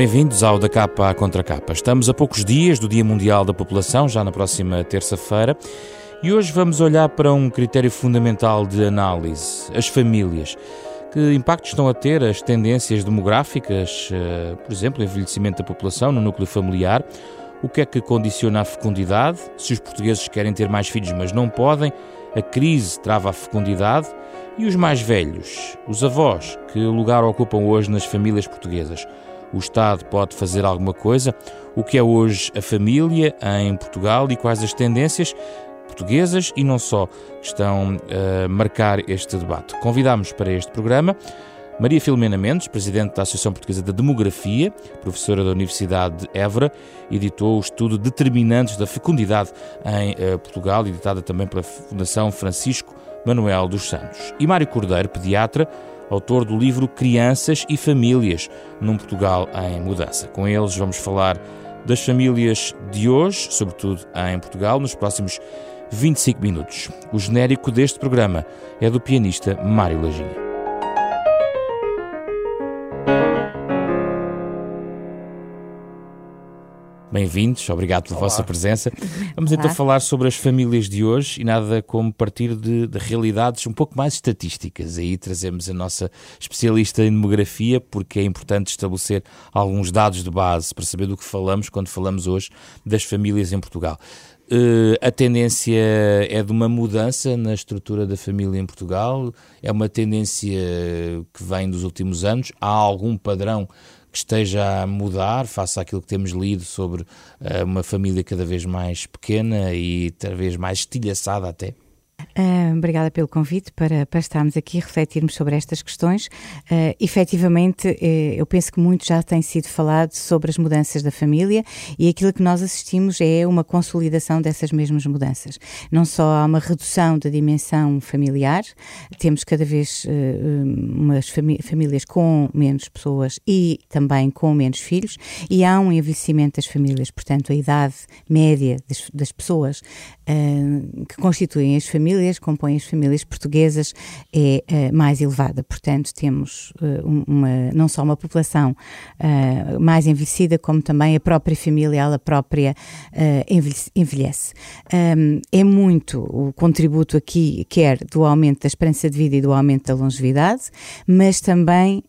Bem-vindos ao Da Capa à Contra Capa. Estamos a poucos dias do Dia Mundial da População, já na próxima terça-feira, e hoje vamos olhar para um critério fundamental de análise: as famílias. Que impacto estão a ter as tendências demográficas, eh, por exemplo, o envelhecimento da população no núcleo familiar? O que é que condiciona a fecundidade? Se os portugueses querem ter mais filhos, mas não podem, a crise trava a fecundidade? E os mais velhos, os avós, que lugar ocupam hoje nas famílias portuguesas? O Estado pode fazer alguma coisa? O que é hoje a família em Portugal e quais as tendências portuguesas e não só que estão a marcar este debate? Convidamos para este programa Maria Filomena Mendes, presidente da Associação Portuguesa da Demografia, professora da Universidade de Évora, editou o estudo Determinantes da Fecundidade em eh, Portugal, editada também pela Fundação Francisco Manuel dos Santos. E Mário Cordeiro, pediatra, autor do livro Crianças e Famílias num Portugal em Mudança. Com eles vamos falar das famílias de hoje, sobretudo em Portugal, nos próximos 25 minutos. O genérico deste programa é do pianista Mário Laginha. Bem-vindos, obrigado pela Olá. vossa presença. Vamos então falar sobre as famílias de hoje e nada como partir de, de, realidades um pouco mais estatísticas. Aí trazemos a nossa especialista em demografia, porque é importante estabelecer alguns dados de base para saber do que falamos quando falamos hoje das famílias em Portugal. Uh, a tendência é de uma mudança na estrutura da família em Portugal? É uma tendência que vem dos últimos anos? Há algum padrão que esteja a mudar face àquilo que temos lido sobre uh, uma família cada vez mais pequena e cada vez mais estilhaçada até? Uh, obrigada pelo convite para, para estarmos aqui e refletirmos sobre estas questões. Uh, efetivamente, uh, eu penso que muito já tem sido falado sobre as mudanças da família e aquilo que nós assistimos é uma consolidação dessas mesmas mudanças. Não só há uma redução da dimensão familiar, temos cada vez uh, umas famílias com menos pessoas e também com menos filhos, e há um envelhecimento das famílias, portanto, a idade média das, das pessoas que constituem as famílias compõem as famílias portuguesas, é uh, mais elevada. Portanto, temos uh, uma, não só uma população mais envelhecida, como também a própria família, ela própria envelhece. É muito o contributo aqui, quer do aumento da esperança de vida e do aumento da longevidade, mas também,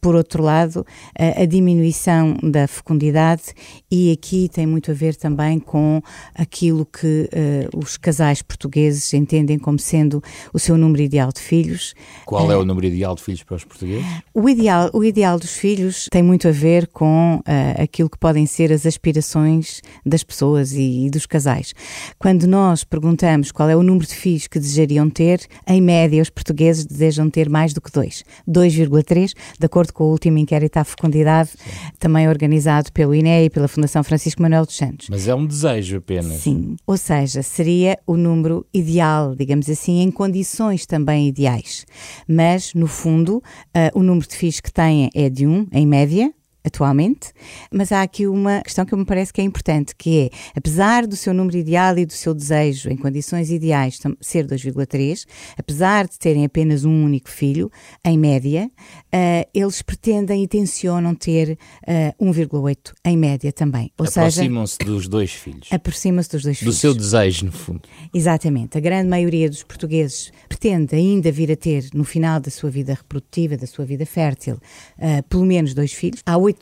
por outro lado, a diminuição da fecundidade e aqui tem muito a ver também com aquilo que os casais portugueses entendem entendem como sendo o seu número ideal de filhos. Qual é o número ideal de filhos para os portugueses? O ideal, o ideal dos filhos tem muito a ver com uh, aquilo que podem ser as aspirações das pessoas e, e, dos casais. Quando nós perguntamos qual é o número de filhos que desejariam ter, em média os portugueses desejam ter mais do que dois, 2,3, de acordo com o último inquérito à fecundidade, Sim. também organizado pelo INE e pela Fundação Francisco Manuel dos Santos. Mas é um desejo apenas. Sim, ou seja, seria o número ideal digamos assim, em condições também ideais. Mas, no fundo, uh, o número de filhos que têm é de um, em média, atualmente, mas há aqui uma questão que me parece que é importante, que é, apesar do seu número ideal e do seu desejo em condições ideais ser 2,3, apesar de terem apenas um único filho, em média, uh, eles pretendem e tencionam ter uh, eh, 1,8 em média também. Aproximam-se dos dois filhos. Aproximam-se dos dois do filhos. Do seu desejo, no fundo. Exatamente. A grande maioria dos portugueses pretende ainda vir a ter, no final da sua vida reprodutiva, da sua vida fértil, uh, pelo menos dois filhos. Há 8%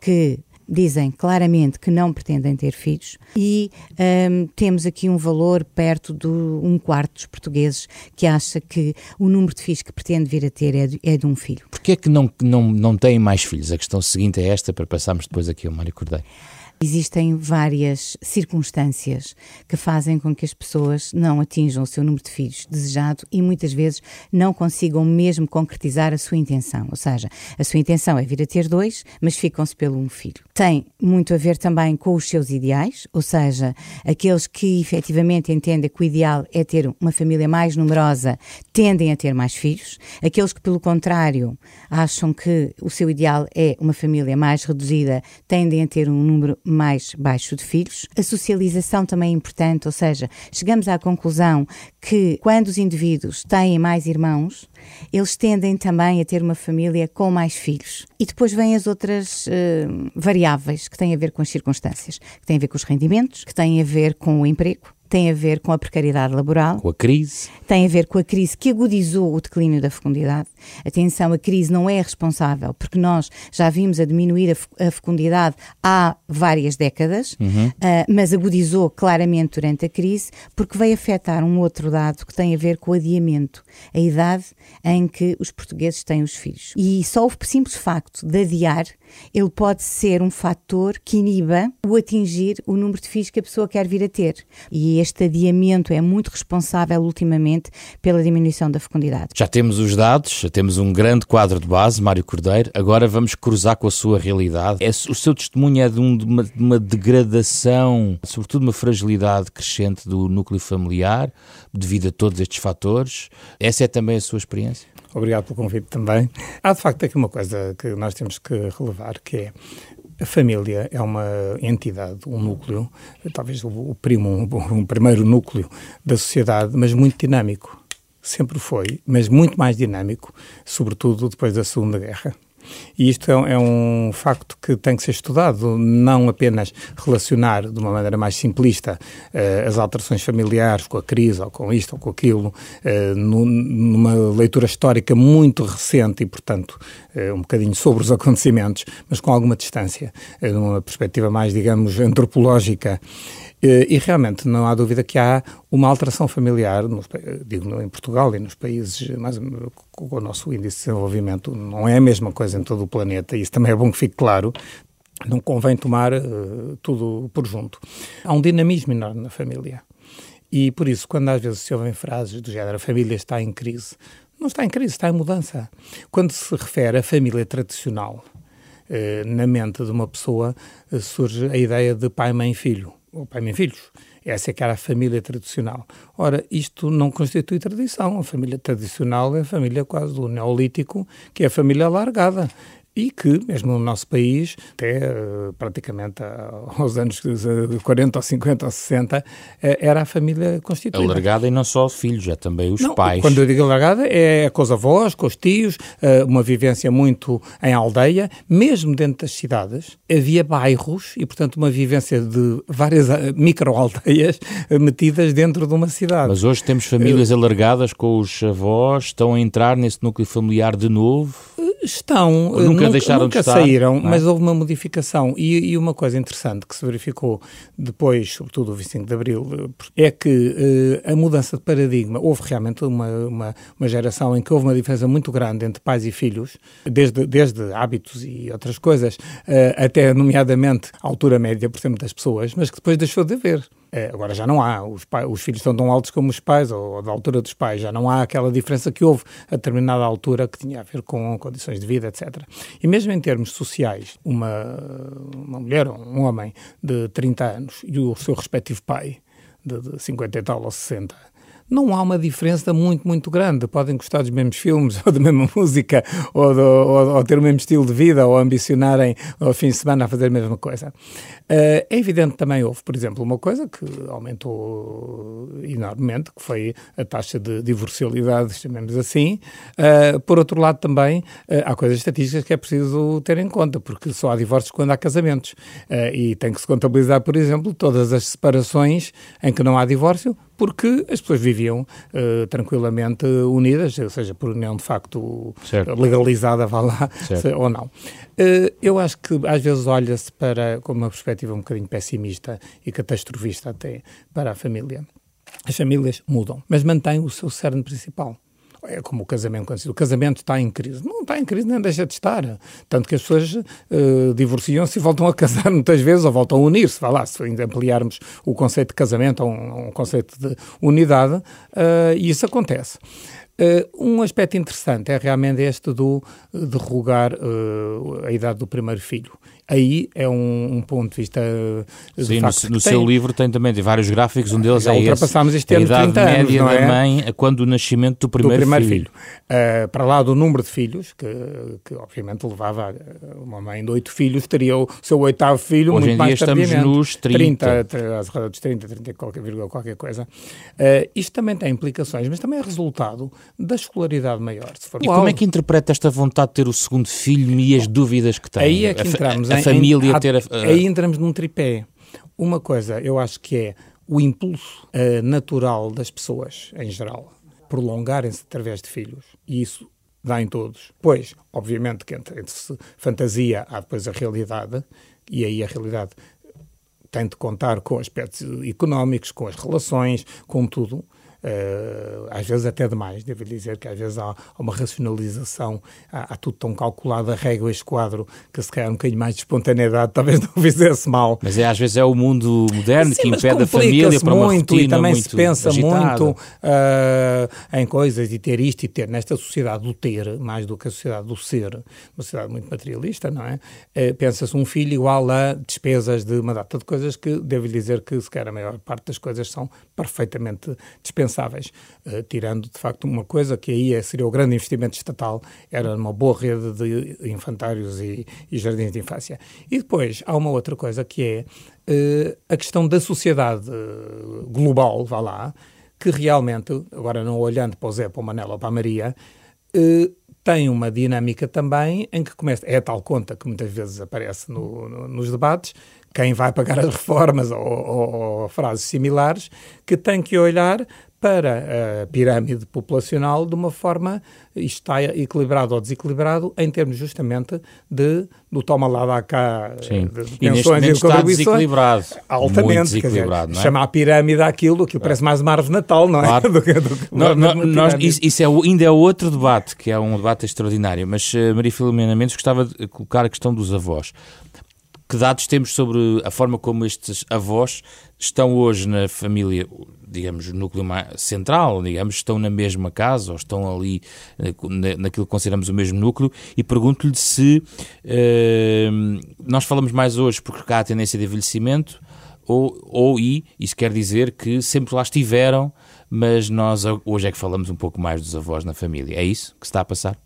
que dizem claramente que não pretendem ter filhos e um, temos aqui um valor perto de um quarto dos portugueses que acha que o número de filhos que pretende vir a ter é de, é de um filho. Porquê é que não, não, não têm mais filhos? A questão seguinte é esta para passarmos depois aqui ao Mário Cordeiro. Existem várias circunstâncias que fazem com que as pessoas não atinjam o seu número de filhos desejado e muitas vezes não consigam mesmo concretizar a sua intenção. Ou seja, a sua intenção é vir a ter dois, mas ficam-se pelo um filho. Tem muito a ver também com os seus ideais, ou seja, aqueles que efetivamente entendem que o ideal é ter uma família mais numerosa tendem a ter mais filhos. Aqueles que, pelo contrário, acham que o seu ideal é uma família mais reduzida tendem a ter um número mais baixo de filhos. A socialização também é importante, ou seja, chegamos à conclusão que quando os indivíduos têm mais irmãos, eles tendem também a ter uma família com mais filhos. E depois vêm as outras uh, variáveis que têm a ver com as circunstâncias, que têm a ver com os rendimentos, que têm a ver com o emprego, tem a ver com a precariedade laboral. Com a crise. Tem a ver com a crise que agudizou o declínio da fecundidade. Atenção, a crise não é responsável, porque nós já vimos a diminuir a fecundidade há várias décadas, uhum. uh, mas agudizou claramente durante a crise, porque veio afetar um outro dado que tem a ver com o adiamento, a idade em que os portugueses têm os filhos. E só o simples facto de adiar, ele pode ser um fator que iniba o atingir o número de filhos que a pessoa quer vir a ter. E este adiamento é muito responsável ultimamente pela diminuição da fecundidade. Já temos os dados, já temos um grande quadro de base, Mário Cordeiro, agora vamos cruzar com a sua realidade. É, o seu testemunho é de, um, de, uma, de uma degradação, sobretudo uma fragilidade crescente do núcleo familiar, devido a todos estes fatores. Essa é também a sua experiência? Obrigado pelo convite também. Há de facto aqui uma coisa que nós temos que relevar, que é a família é uma entidade, um núcleo, talvez o, primo, um, primeiro núcleo da sociedade, mas muito dinâmico. Sempre foi, mas muito mais dinâmico, sobretudo depois da Segunda Guerra. E isto é, é, um facto que tem que ser estudado, não apenas relacionar de uma maneira mais simplista uh, as alterações familiares com a crise, ou com isto, ou com aquilo, uh, numa leitura histórica muito recente e, portanto, uh, um bocadinho sobre os acontecimentos, mas com alguma distância, numa perspectiva mais, digamos, antropológica. E realmente não há dúvida que há uma alteração familiar, digo em Portugal e nos países mais, com o nosso índice de desenvolvimento, não é a mesma coisa em todo o planeta, e isso também é bom que fique claro. Não convém tomar uh, tudo por junto. Há um dinamismo enorme na família. E por isso, quando às vezes se ouvem frases do género a família está em crise, não está em crise, está em mudança. Quando se refere à família tradicional, eh, na mente de uma pessoa eh, surge a ideia de pai, mãe, filho o pai e filhos. Essa é que era a família tradicional. Ora, isto não constitui tradição. A família tradicional é a família quase do Neolítico, que é a família alargada e que, mesmo no nosso país, até uh, praticamente aos anos 40 ou 50 ou 60, uh, eh, era a família constituída. Alargada e não só filhos, é também os não, pais. Quando eu digo alargada, é com os avós, com os tios, uma vivência muito em aldeia, mesmo dentro das cidades, havia bairros e, portanto, uma vivência de várias micro-aldeias metidas dentro de uma cidade. Mas hoje temos famílias alargadas com os avós, estão a entrar nesse núcleo familiar de novo? Estão, nunca, nunca deixaram nunca de estar, saíram, é? mas houve uma modificação. E, e, uma coisa interessante que se verificou depois, sobretudo o 25 de Abril, é que uh, a mudança de paradigma, houve realmente uma, uma, uma, geração em que houve uma diferença muito grande entre pais e filhos, desde, desde hábitos e outras coisas, uh, até nomeadamente a altura média, por exemplo, das pessoas, mas que depois deixou de haver. É, agora já não há, os, pai, os, filhos estão tão altos como os pais, ou, da altura dos pais, já não há aquela diferença que houve a determinada altura que tinha a ver com condições de vida, etc. E mesmo em termos sociais, uma, uma mulher ou um homem de 30 anos e o seu respectivo pai, de, de 50 e tal ou 60, não há uma diferença muito, muito grande. Podem gostar dos mesmos filmes, ou da mesma música, ou, do, ou, ou, ter o mesmo estilo de vida, ou ambicionarem ao fim de semana a fazer a mesma coisa. Uh, é evidente também houve, por exemplo, uma coisa que aumentou enormemente, que foi a taxa de divorcialidade, chamemos assim. Uh, por outro lado, também uh, há coisas estatísticas que é preciso ter em conta, porque só há divórcios quando há casamentos. e tem que se contabilizar, por exemplo, todas as separações em que não há divórcio, porque as pessoas viviam uh, tranquilamente unidas, ou seja, por união de facto certo. legalizada, vá lá, se, ou não. Uh, eu acho que às vezes olha-se para, com uma perspectiva um bocadinho pessimista e catastrofista até, para a família. As famílias mudam, mas mantêm o seu cerne principal é como o casamento O casamento está em crise. Não está em crise, nem deixa de estar. Tanto que as pessoas uh, divorciam-se e voltam a casar muitas vezes, ou voltam a unir-se. Vá lá, se ampliarmos o conceito de casamento a um, um conceito de unidade, uh, isso acontece. Uh, um aspecto interessante é realmente este do derrogar uh, a idade do primeiro filho. aí é um, um ponto de vista de Sim, no, no seu livro tem também tem vários gráficos, um deles Já é ultrapassámos esse, este a idade média anos, da é? mãe quando o nascimento do primeiro, do primeiro filho. filho. Uh, para lá do número de filhos, que, que obviamente levava uma mãe de oito filhos, teria o seu oitavo filho Hoje muito mais tardiamente. estamos nos 30. 30 às rodas dos 30, 30 qualquer, qualquer coisa. Uh, isto também tem implicações, mas também é resultado da escolaridade maior. e como é que interpreta esta vontade de ter o segundo filho e as dúvidas que tem? Aí é que entramos. A, a, a família em, ter... A, aí entramos num tripé. Uma coisa, eu acho que é o impulso uh, natural das pessoas, em geral, prolongarem-se através de filhos. E isso dá em todos. Pois, obviamente que entre, entre fantasia há depois a realidade, e aí a realidade tem de contar com aspectos económicos, com as relações, com tudo. Uh, às vezes até demais, devo dizer que às vezes há, uma racionalização, há, há, tudo tão calculado, a régua, este quadro, que se calhar um bocadinho mais de espontaneidade talvez não fizesse mal. Mas é, às vezes é o mundo moderno Sim, que impede a família para uma muito, E também se pensa agitada. muito uh, em coisas e ter isto e ter. Nesta sociedade do ter, mais do que a sociedade do ser, uma sociedade muito materialista, não é? Uh, Pensa-se um filho igual a despesas de uma data de coisas que, devo dizer que se calhar a maior parte das coisas são perfeitamente dispensáveis uh, tirando de facto uma coisa que aí é, seria o grande investimento estatal, era uma boa rede de infantários e, e jardins de infância. E depois há uma outra coisa que é uh, a questão da sociedade global, vá lá, que realmente, agora não olhando para o Zé, para o Manela ou para a Maria, tem uma dinâmica também em que começa, é a tal conta que muitas vezes aparece no, no, nos debates, quem vai pagar as reformas ou, ou, ou, frases similares, que tem que olhar para a pirâmide populacional de uma forma, isto está equilibrado ou desequilibrado, em termos justamente de, do toma lá, dá cá, Sim. de pensões e, e de está desequilibrado. Altamente, desequilibrado, dizer, é? chamar a pirâmide aquilo, aquilo parece mais uma árvore Natal, não é? Claro. do, do, no, no, nós, isso, isso é, ainda é outro debate, que é um debate extraordinário, mas uh, Maria Filomena Mendes gostava de colocar a questão dos avós. Que dados temos sobre a forma como estes avós estão hoje na família, digamos, núcleo central, digamos, estão na mesma casa ou estão ali eh, naquilo que consideramos o mesmo núcleo e pergunto-lhe se uh, nós falamos mais hoje porque há a tendência de envelhecimento ou, ou e isso quer dizer que sempre lá estiveram, mas nós hoje é que falamos um pouco mais dos avós na família. É isso que se está a passar?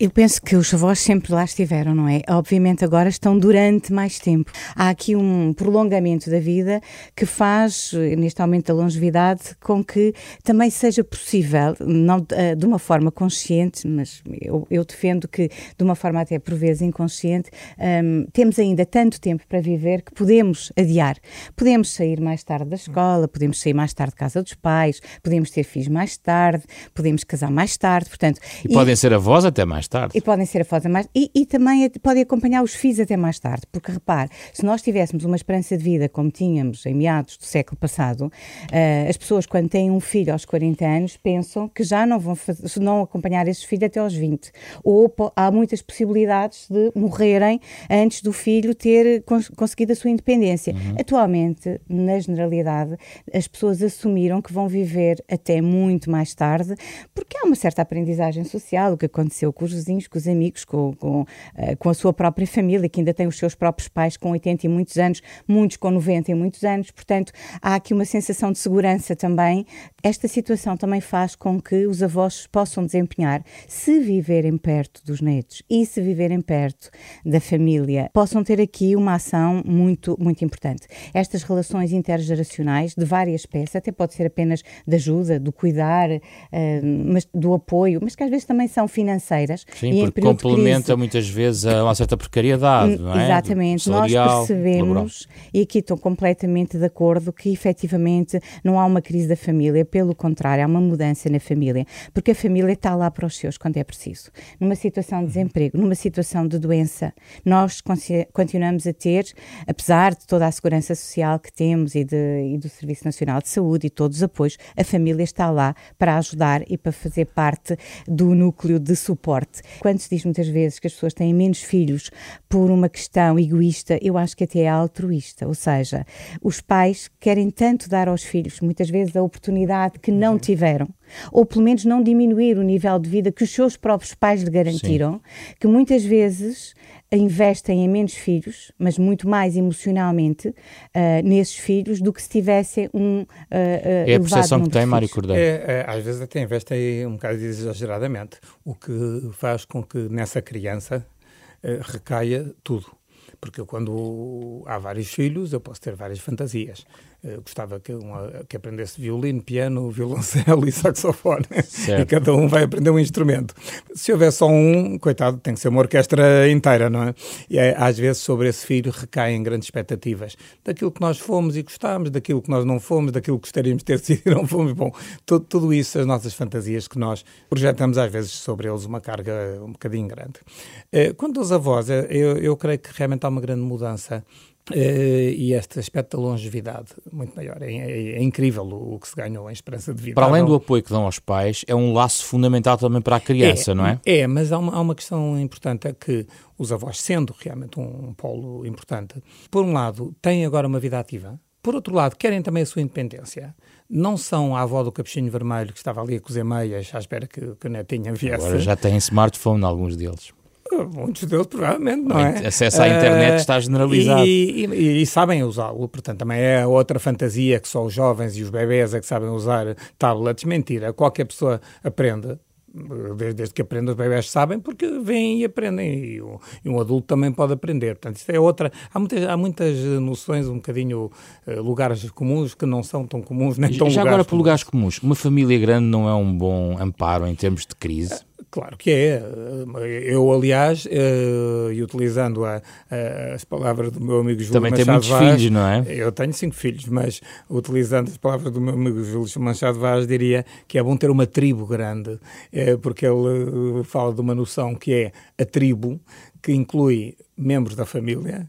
Eu penso que os avós sempre lá estiveram, não é? Obviamente agora estão durante mais tempo. Há aqui um prolongamento da vida que faz, neste aumento da longevidade, com que também seja possível, não eh, de uma forma consciente, mas eu, eu defendo que de uma forma até por vezes inconsciente, ehm, temos ainda tanto tempo para viver que podemos adiar. Podemos sair mais tarde da escola, podemos sair mais tarde de casa dos pais, podemos ter filhos mais tarde, podemos casar mais tarde, portanto... E, e podem ser avós até mais tarde. E podem ser a foto mais. E, e também podem acompanhar os filhos até mais tarde, porque repare, se nós tivéssemos uma esperança de vida como tínhamos em meados do século passado, uh, as pessoas, quando têm um filho aos 40 anos, pensam que já não vão fazer, não acompanhar esses filhos até aos 20. Ou há muitas possibilidades de morrerem antes do filho ter cons conseguido a sua independência. Uhum. Atualmente, na generalidade, as pessoas assumiram que vão viver até muito mais tarde, porque há uma certa aprendizagem social, o que aconteceu com os vizinhos, com os amigos, com, com, uh, com a sua própria família, que ainda tem os seus próprios pais com 80 e muitos anos, muitos com 90 e muitos anos. Portanto, há aqui uma sensação de segurança também. Esta situação também faz com que os avós possam desempenhar, se viverem perto dos netos e se viverem perto da família, possam ter aqui uma ação muito, muito importante. Estas relações intergeracionais de várias espécies, até pode ser apenas de ajuda, do cuidar, uh, mas do apoio, mas que às vezes também são financeiras, Sim, e porque complementa muitas vezes a uma certa precariedade, não é? Exatamente, nós percebemos, e aqui estou completamente de acordo, que efetivamente não há uma crise da família, pelo contrário, há uma mudança na família, porque a família está lá para os seus quando é preciso. Numa situação de desemprego, numa situação de doença, nós continuamos a ter, apesar de toda a segurança social que temos e, de, e do Serviço Nacional de Saúde e todos os apoios, a família está lá para ajudar e para fazer parte do núcleo de suporte quando se diz muitas vezes que as pessoas têm menos filhos por uma questão egoísta, eu acho que até é altruísta, ou seja, os pais querem tanto dar aos filhos, muitas vezes, a oportunidade que não uhum. tiveram ou pelo menos não diminuir o nível de vida que os seus próprios pais lhe garantiram, Sim. que muitas vezes investem em menos filhos, mas muito mais emocionalmente uh, nesses filhos do que se tivessem um uh, É a percepção que tem, Mário Cordeiro. É, é, às vezes até investem um bocado exageradamente, o que faz com que nessa criança uh, recaia tudo. Porque quando há vários filhos, eu posso ter várias fantasias. Eu eh, gostava que, uma, que aprendesse violino, piano, violoncelo e saxofone. Certo. E cada um vai aprender um instrumento. Se houver só um, coitado, tem que ser uma orquestra inteira, não é? E é, às vezes sobre esse filho recaem grandes expectativas daquilo que nós fomos e gostámos, daquilo que nós não fomos, daquilo que gostaríamos de ter sido e não fomos. Bom, tudo, tudo isso, as nossas fantasias que nós projetamos às vezes sobre eles uma carga um bocadinho grande. Eh, quanto aos avós, eh, eu, eu creio que realmente há uma grande mudança Uh, e este aspecto da longevidade muito maior. É, é, é, incrível o, o, que se ganhou em esperança de vida. Para além do apoio que dão aos pais, é um laço fundamental também para a criança, é, não é? É, mas há uma, há uma questão importante, é que os avós, sendo realmente um, um polo importante, por um lado, têm agora uma vida ativa, por outro lado, querem também a sua independência. Não são a avó do capuchinho vermelho que estava ali a cozer meias à espera que, que o netinho viesse. Agora já têm smartphone, alguns deles. Muitos deles, provavelmente, não é? Acesso à internet uh, está generalizado. E, e, e sabem usá-lo, portanto, também é outra fantasia que só os jovens e os bebés é que sabem usar tablets. Mentira, qualquer pessoa aprende desde, que aprendem, os bebés sabem, porque vêm e aprendem, e, o, e, um adulto também pode aprender. Portanto, isto é outra. Há muitas, há muitas noções, um bocadinho, uh, lugares comuns que não são tão comuns, nem tão Já agora, por lugares comuns, uma família grande não é um bom amparo em termos de crise? Claro que é. Eu, aliás, uh, e utilizando a, a, as palavras do meu amigo Júlio Também Machado tem muitos Vaz, filhos, não é? Eu tenho cinco filhos, mas utilizando as palavras do meu amigo Júlio Machado Vaz, diria que é bom ter uma tribo grande, é, porque ele fala de uma noção que é a tribo, que inclui membros da família,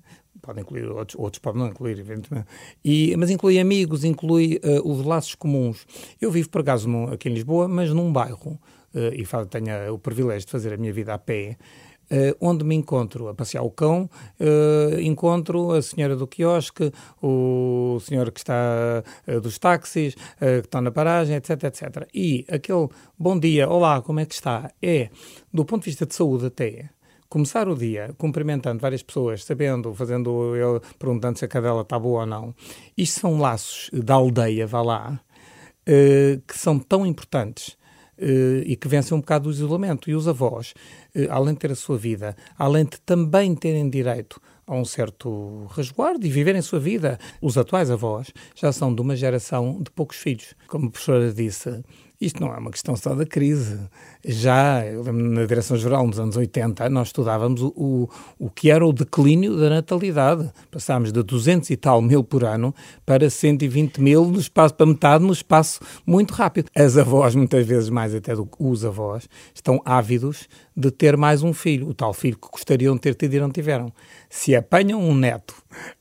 incluir outros, outros podem não incluir, evidentemente, e, mas inclui amigos, inclui uh, os laços comuns. Eu vivo, por acaso, aqui em Lisboa, mas num bairro uh, e tenho o privilégio de fazer a minha vida a pé, Uh, onde me encontro a passear o cão, uh, encontro a senhora do quiosque, o senhor que está uh, dos táxis, que estão na paragem, etc, etc. E aquele bom dia, olá, como é que está? É, do ponto de vista de saúde até, começar o dia cumprimentando várias pessoas, sabendo, fazendo, eu perguntando se a cadela está boa ou não. Isto são laços da aldeia, vá lá, que são tão importantes uh, e que vencem um bocado o isolamento. E os avós, uh, além de ter a sua vida, além de também terem direito a um certo resguardo e viverem a sua vida, os atuais avós já são de uma geração de poucos filhos. Como a professora disse, isto não é uma questão só da crise. Já, na Direção-Geral, nos anos 80, nós estudávamos o, o, o que era o declínio da natalidade. Passámos de 200 e tal mil por ano para 120 mil no espaço, para metade no espaço muito rápido. As avós, muitas vezes mais até do que os avós, estão ávidos de ter mais um filho, o tal filho que gostariam de ter tido e não tiveram. Se apanham um neto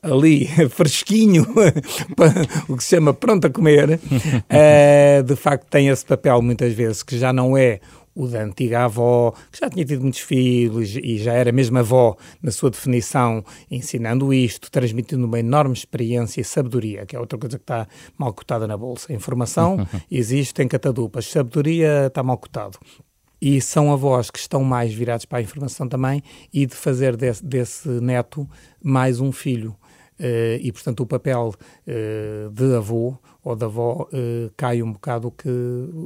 ali fresquinho, o que se chama pronto a comer, uh, de facto tem esse papel muitas vezes que já não é o da antiga avó, que já tinha tido muitos filhos e já era mesmo avó na sua definição, ensinando isto, transmitindo uma enorme experiência e sabedoria, que é outra coisa que está mal cotada na bolsa. Informação existe em catadupas, sabedoria está mal cotado e são avós que estão mais virados para a informação também e de fazer desse, desse neto mais um filho. Uh, e, portanto, o papel uh, de avô ou da avó uh, cai um bocado o que,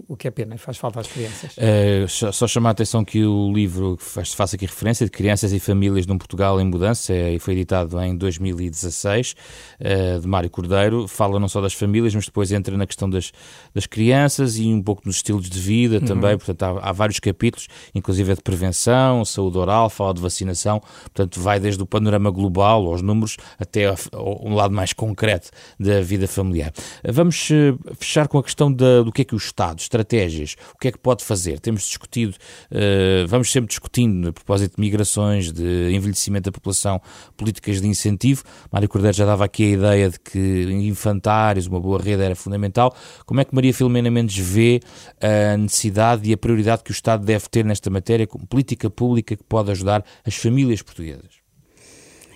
o que é pena, faz falta às crianças. Uh, só chamar a atenção que o livro que faz, faço aqui referência de Crianças e Famílias num Portugal em Mudança é, foi editado em 2016, uh, eh, de Mário Cordeiro, fala não só das famílias, mas depois entra na questão das, das crianças e um pouco nos estilos de vida uhum. também, portanto há, há, vários capítulos, inclusive é de prevenção, saúde oral, fala de vacinação, portanto vai desde o panorama global, aos números, até um lado mais concreto da vida familiar. Vamos Vamos eh, fechar com a questão da, do que é que o Estado, estratégias, o que é que pode fazer. Temos discutido, uh, vamos sempre discutindo a propósito de migrações, de envelhecimento da população, políticas de incentivo. Mário Cordeiro já dava aqui a ideia de que infantários, uma boa rede era fundamental. Como é que Maria Filomena Mendes vê a necessidade e a prioridade que o Estado deve ter nesta matéria como política pública que pode ajudar as famílias portuguesas?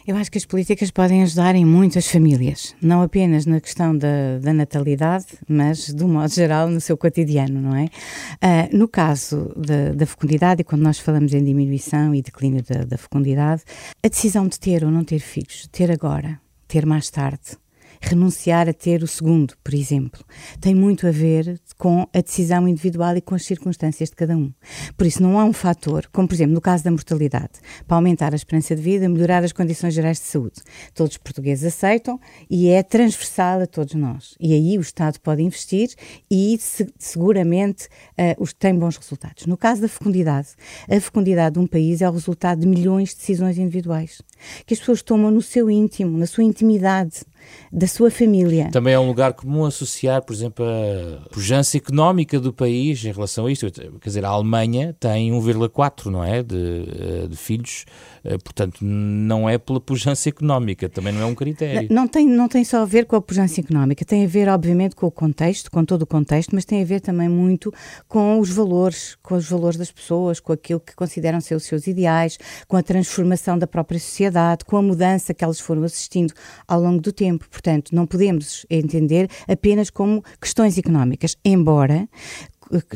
Eu acho que as políticas podem ajudar em muitas famílias, não apenas na questão da, da natalidade, mas, um modo geral, no seu cotidiano, não é? Uh, no caso da, da, fecundidade, e quando nós falamos em diminuição e declínio da, da fecundidade, a decisão de ter ou não ter filhos, ter agora, ter mais tarde, renunciar a ter o segundo, por exemplo, tem muito a ver com a decisão individual e com as circunstâncias de cada um. Por isso, não há um fator, como por exemplo no caso da mortalidade, para aumentar a esperança de vida, melhorar as condições gerais de saúde. Todos os portugueses aceitam e é transversal a todos nós. E aí o Estado pode investir e seguramente uh, tem bons resultados. No caso da fecundidade, a fecundidade de um país é o resultado de milhões de decisões individuais que as pessoas tomam no seu íntimo, na sua intimidade da sua família. Também é um lugar comum associar, por exemplo, a pujança económica do país em relação a isto. Quer dizer, a Alemanha tem 1,4, não é, de, eh, de, filhos, eh, portanto, não é pela pujança económica, também não é um critério. Não tem, não tem só a ver com a pujança económica, tem a ver, obviamente, com o contexto, com todo o contexto, mas tem a ver também muito com os valores, com os valores das pessoas, com aquilo que consideram ser os seus ideais, com a transformação da própria sociedade, com a mudança que elas foram assistindo ao longo do tempo. Portanto, não podemos entender apenas como questões económicas, embora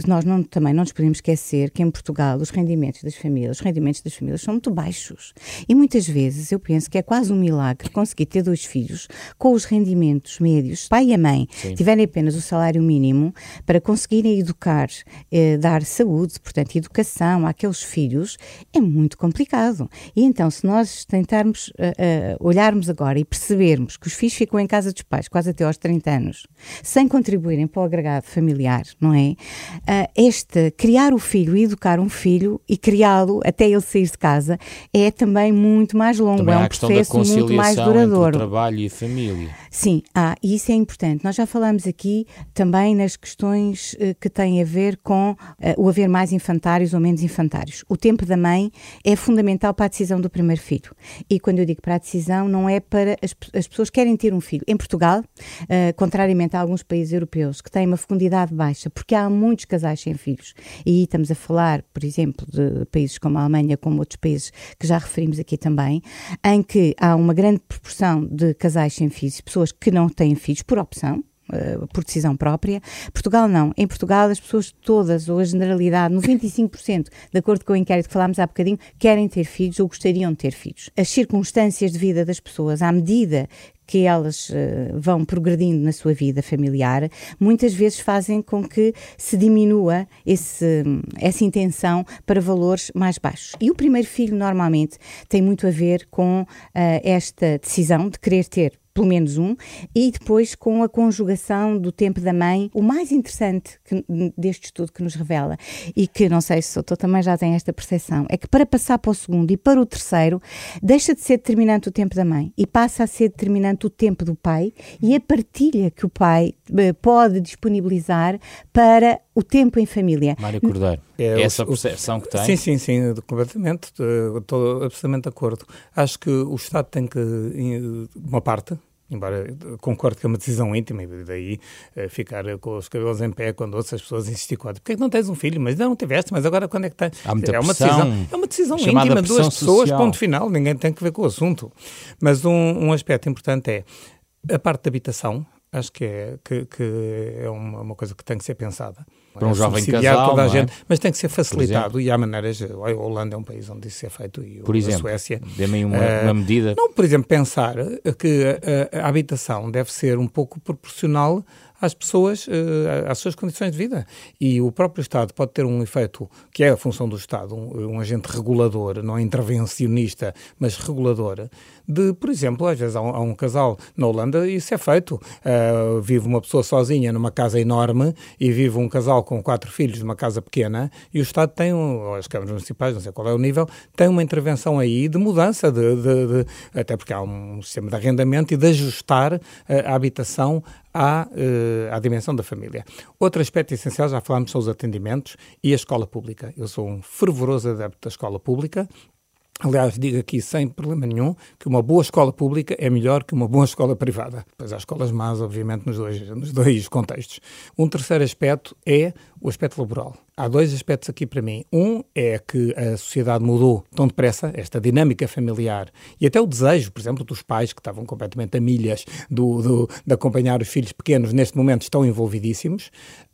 nós não, também não nos podemos esquecer que em Portugal os rendimentos das famílias, os rendimentos das famílias são muito baixos. E muitas vezes eu penso que é quase um milagre conseguir ter dois filhos com os rendimentos médios, pai e a mãe, Sim. tiverem apenas o salário mínimo para conseguirem educar, eh, dar saúde, portanto, educação àqueles filhos, é muito complicado. E então, se nós tentarmos uh, uh, olharmos agora e percebermos que os filhos ficam em casa dos pais quase até aos 30 anos, sem contribuírem para o agregado familiar, não é? Uh, este criar o filho, educar um filho e criá-lo até ele sair de casa é também muito mais longo, também é um processo muito mais duradouro. trabalho e a família. Sim, ah, e isso é importante. Nós já falamos aqui também nas questões uh, que têm a ver com uh, o haver mais infantários ou menos infantários. O tempo da mãe é fundamental para a decisão do primeiro filho. E quando eu digo para a decisão, não é para as, as pessoas que querem ter um filho. Em Portugal, contrariamente a alguns países europeus que têm uma fecundidade baixa, porque há muito muitos casais sem filhos. E estamos a falar, por exemplo, de países como a Alemanha, como outros países que já referimos aqui também, em que há uma grande proporção de casais sem filhos, pessoas que não têm filhos por opção, Uh, por decisão própria. Portugal não. Em Portugal as pessoas todas, ou a generalidade, 95%, de acordo com o inquérito que falámos há bocadinho, querem ter filhos ou gostariam de ter filhos. As circunstâncias de vida das pessoas, à medida que elas uh, vão progredindo na sua vida familiar, muitas vezes fazem com que se diminua esse, essa intenção para valores mais baixos. E o primeiro filho, normalmente, tem muito a ver com uh, esta decisão de querer ter pelo menos um, e depois com a conjugação do tempo da mãe, o mais interessante que, deste estudo que nos revela, e que não sei se o doutor também já tem esta percepção, é que para passar para o segundo e para o terceiro, deixa de ser determinante o tempo da mãe e passa a ser determinante o tempo do pai e a partilha que o pai eh, pode disponibilizar para o tempo em família. Mário Cordeiro, é, essa percepção que tem? Sim, sim, sim, completamente, estou absolutamente de acordo. Acho que o Estado tem que, uma parte, embora concordo que é uma decisão íntima, e daí uh, ficar com os cabelos em pé quando outras pessoas insistem com porquê é que não tens um filho? Mas não, tiveste, mas agora quando é que tens? Há muita é uma pressão, decisão, é uma decisão íntima, duas pessoas, social. ponto final, ninguém tem que ver com o assunto. Mas um, um aspecto importante é a parte da habitação, acho que é, que, que é uma, uma, coisa que tem que ser pensada. Para um jovem casal, toda a gente, é? mas tem que ser facilitado e há maneiras. A Holanda é um país onde isso é feito e por exemplo, a Suécia. Dê-me uma, uh, uma, medida. Não, por exemplo, pensar que a, a, habitação deve ser um pouco proporcional às pessoas, uh, às suas condições de vida. E o próprio Estado pode ter um efeito, que é a função do Estado, um, um agente regulador, não intervencionista, mas regulador, de, por exemplo, às vezes há um, há um casal na Holanda, isso é feito. Uh, vive uma pessoa sozinha numa casa enorme e vive um casal com quatro filhos numa casa pequena e o Estado tem, um, ou as câmaras municipais, não sei qual é o nível, tem uma intervenção aí de mudança, de, de, de até porque há um sistema de arrendamento e de ajustar uh, a habitação à, uh, à dimensão da família. Outro aspecto essencial, já falámos, são os atendimentos e a escola pública. Eu sou um fervoroso adepto da escola pública. Aliás, digo aqui sem problema nenhum que uma boa escola pública é melhor que uma boa escola privada. Pois há escolas más, obviamente, nos dois, nos dois contextos. Um terceiro aspecto é o aspecto laboral. Há dois aspectos aqui para mim. Um é que a sociedade mudou tão depressa, esta dinâmica familiar, e até o desejo, por exemplo, dos pais que estavam completamente a milhas do, do de acompanhar os filhos pequenos, neste momento estão envolvidíssimos,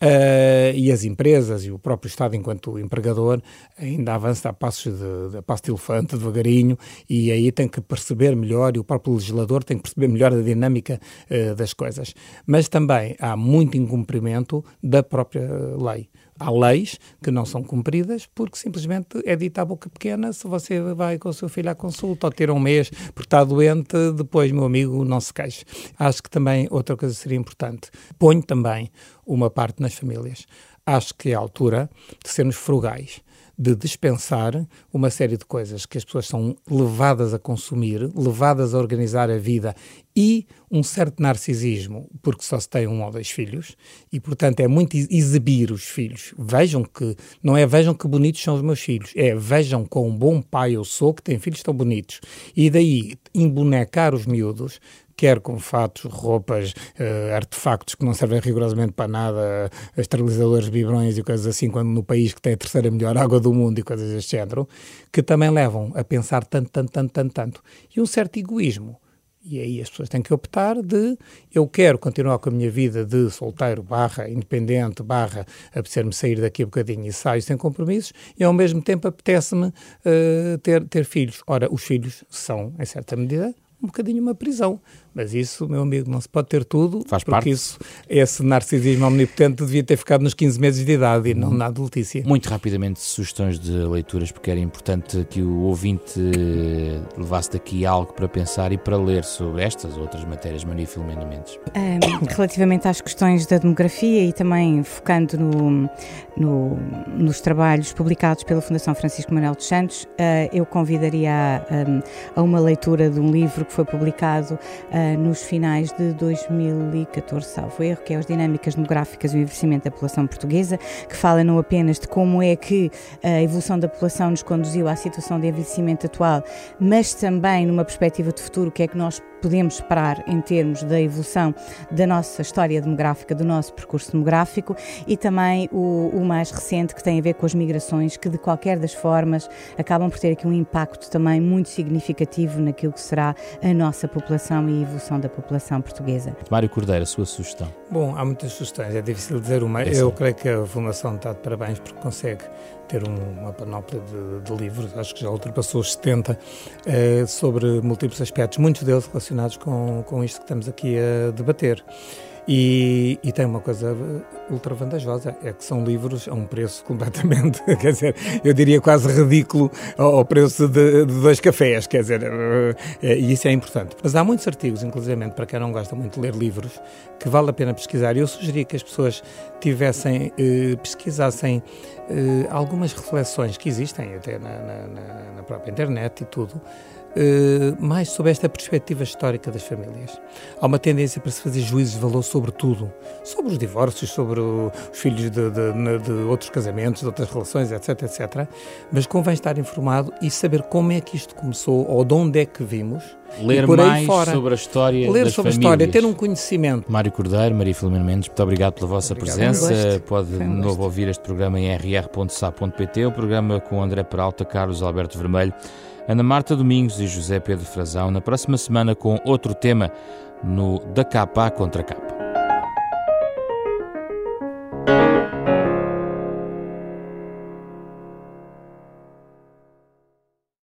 uh, e as empresas e o próprio Estado, enquanto empregador, ainda avança a passos de, de, a passo de elefante, devagarinho, e aí tem que perceber melhor, e o próprio legislador tem que perceber melhor a dinâmica uh, das coisas. Mas também há muito incumprimento da própria lei. Há leis que não são cumpridas porque simplesmente é dita a boca pequena se você vai com o seu filho à consulta ou ter um mês porque está doente, depois, meu amigo, não se queixe. Acho que também outra coisa seria importante. Ponho também uma parte nas famílias. Acho que é a altura de sermos frugais de dispensar uma série de coisas que as pessoas são levadas a consumir, levadas a organizar a vida e um certo narcisismo, porque só se tem um ou dois filhos, e portanto é muito exibir os filhos. Vejam que, não é vejam que bonitos são os meus filhos, é vejam quão bom pai eu sou que tem filhos tão bonitos. E daí embonecar os miúdos quer com fatos, roupas, uh, artefactos que não servem rigorosamente para nada, esterilizadores, biberões e coisas assim, quando no país que tem a terceira melhor água do mundo e coisas deste género, que também levam a pensar tanto, tanto, tanto, tanto, tanto. E um certo egoísmo. E aí as pessoas têm que optar de eu quero continuar com a minha vida de solteiro, barra, independente, barra, apetecer-me sair daqui a bocadinho e saio sem compromissos, e ao mesmo tempo apetece-me uh, ter, ter filhos. Ora, os filhos são, em certa medida, um bocadinho uma prisão. Mas isso, meu amigo, não se pode ter tudo, Faz porque parte. isso, esse narcisismo omnipotente devia ter ficado nos 15 meses de idade e não na adultícia. Muito rapidamente, sugestões de leituras, porque era importante que o ouvinte levasse daqui algo para pensar e para ler sobre estas outras matérias, Maria Filomena Mendes. Um, relativamente às questões da demografia e também focando no, no, nos trabalhos publicados pela Fundação Francisco Manuel dos Santos, uh, eu convidaria a, um, a, uma leitura de um livro que foi publicado uh, nos finais de 2014, salvo erro, que é as Dinâmicas Demográficas e o Envelhecimento da População Portuguesa, que fala não apenas de como é que a evolução da população nos conduziu à situação de envelhecimento atual, mas também numa perspectiva de futuro, o que é que nós podemos esperar em termos da evolução da nossa história demográfica, do nosso percurso demográfico e também o, o, mais recente que tem a ver com as migrações, que de qualquer das formas acabam por ter aqui um impacto também muito significativo naquilo que será a nossa população e a evolução da população portuguesa. Mário Cordeiro, a sua sugestão? Bom, há muitas sugestões, é difícil dizer uma. É Eu creio que a Fundação está de parabéns porque consegue ter um, uma panóplia de, de, livros, acho que já ultrapassou os 70, eh, sobre múltiplos aspectos, muitos deles relacionados com, com isto que estamos aqui a debater. E, e, tem uma coisa ultra vantajosa, é que são livros a um preço completamente, quer dizer, eu diria quase ridículo ao, preço de, de, dois cafés, quer dizer, uh, e isso é importante. Mas há muitos artigos, inclusive para quem não gosta muito de ler livros, que vale a pena pesquisar. Eu sugeria que as pessoas tivessem, uh, pesquisassem algumas reflexões que existem até na, na, na própria internet e tudo, Uh, mais sobre esta perspectiva histórica das famílias. Há uma tendência para se fazer juízos de valor sobre tudo, sobre os divórcios, sobre os filhos de, de, de, outros casamentos, de outras relações, etc, etc. Mas convém estar informado e saber como é que isto começou ou de onde é que vimos. Ler mais fora. sobre a história Ler das sobre famílias. a história, ter um conhecimento. Mário Cordeiro, Maria Filomena Mendes, muito obrigado pela vossa obrigado. presença. Pode de novo ouvir este programa em rr.sa.pt, o programa com André Peralta, Carlos Alberto Vermelho. Ana Marta Domingos e José Pedro Frazão na próxima semana com outro tema no Da Capa à Contra Capa.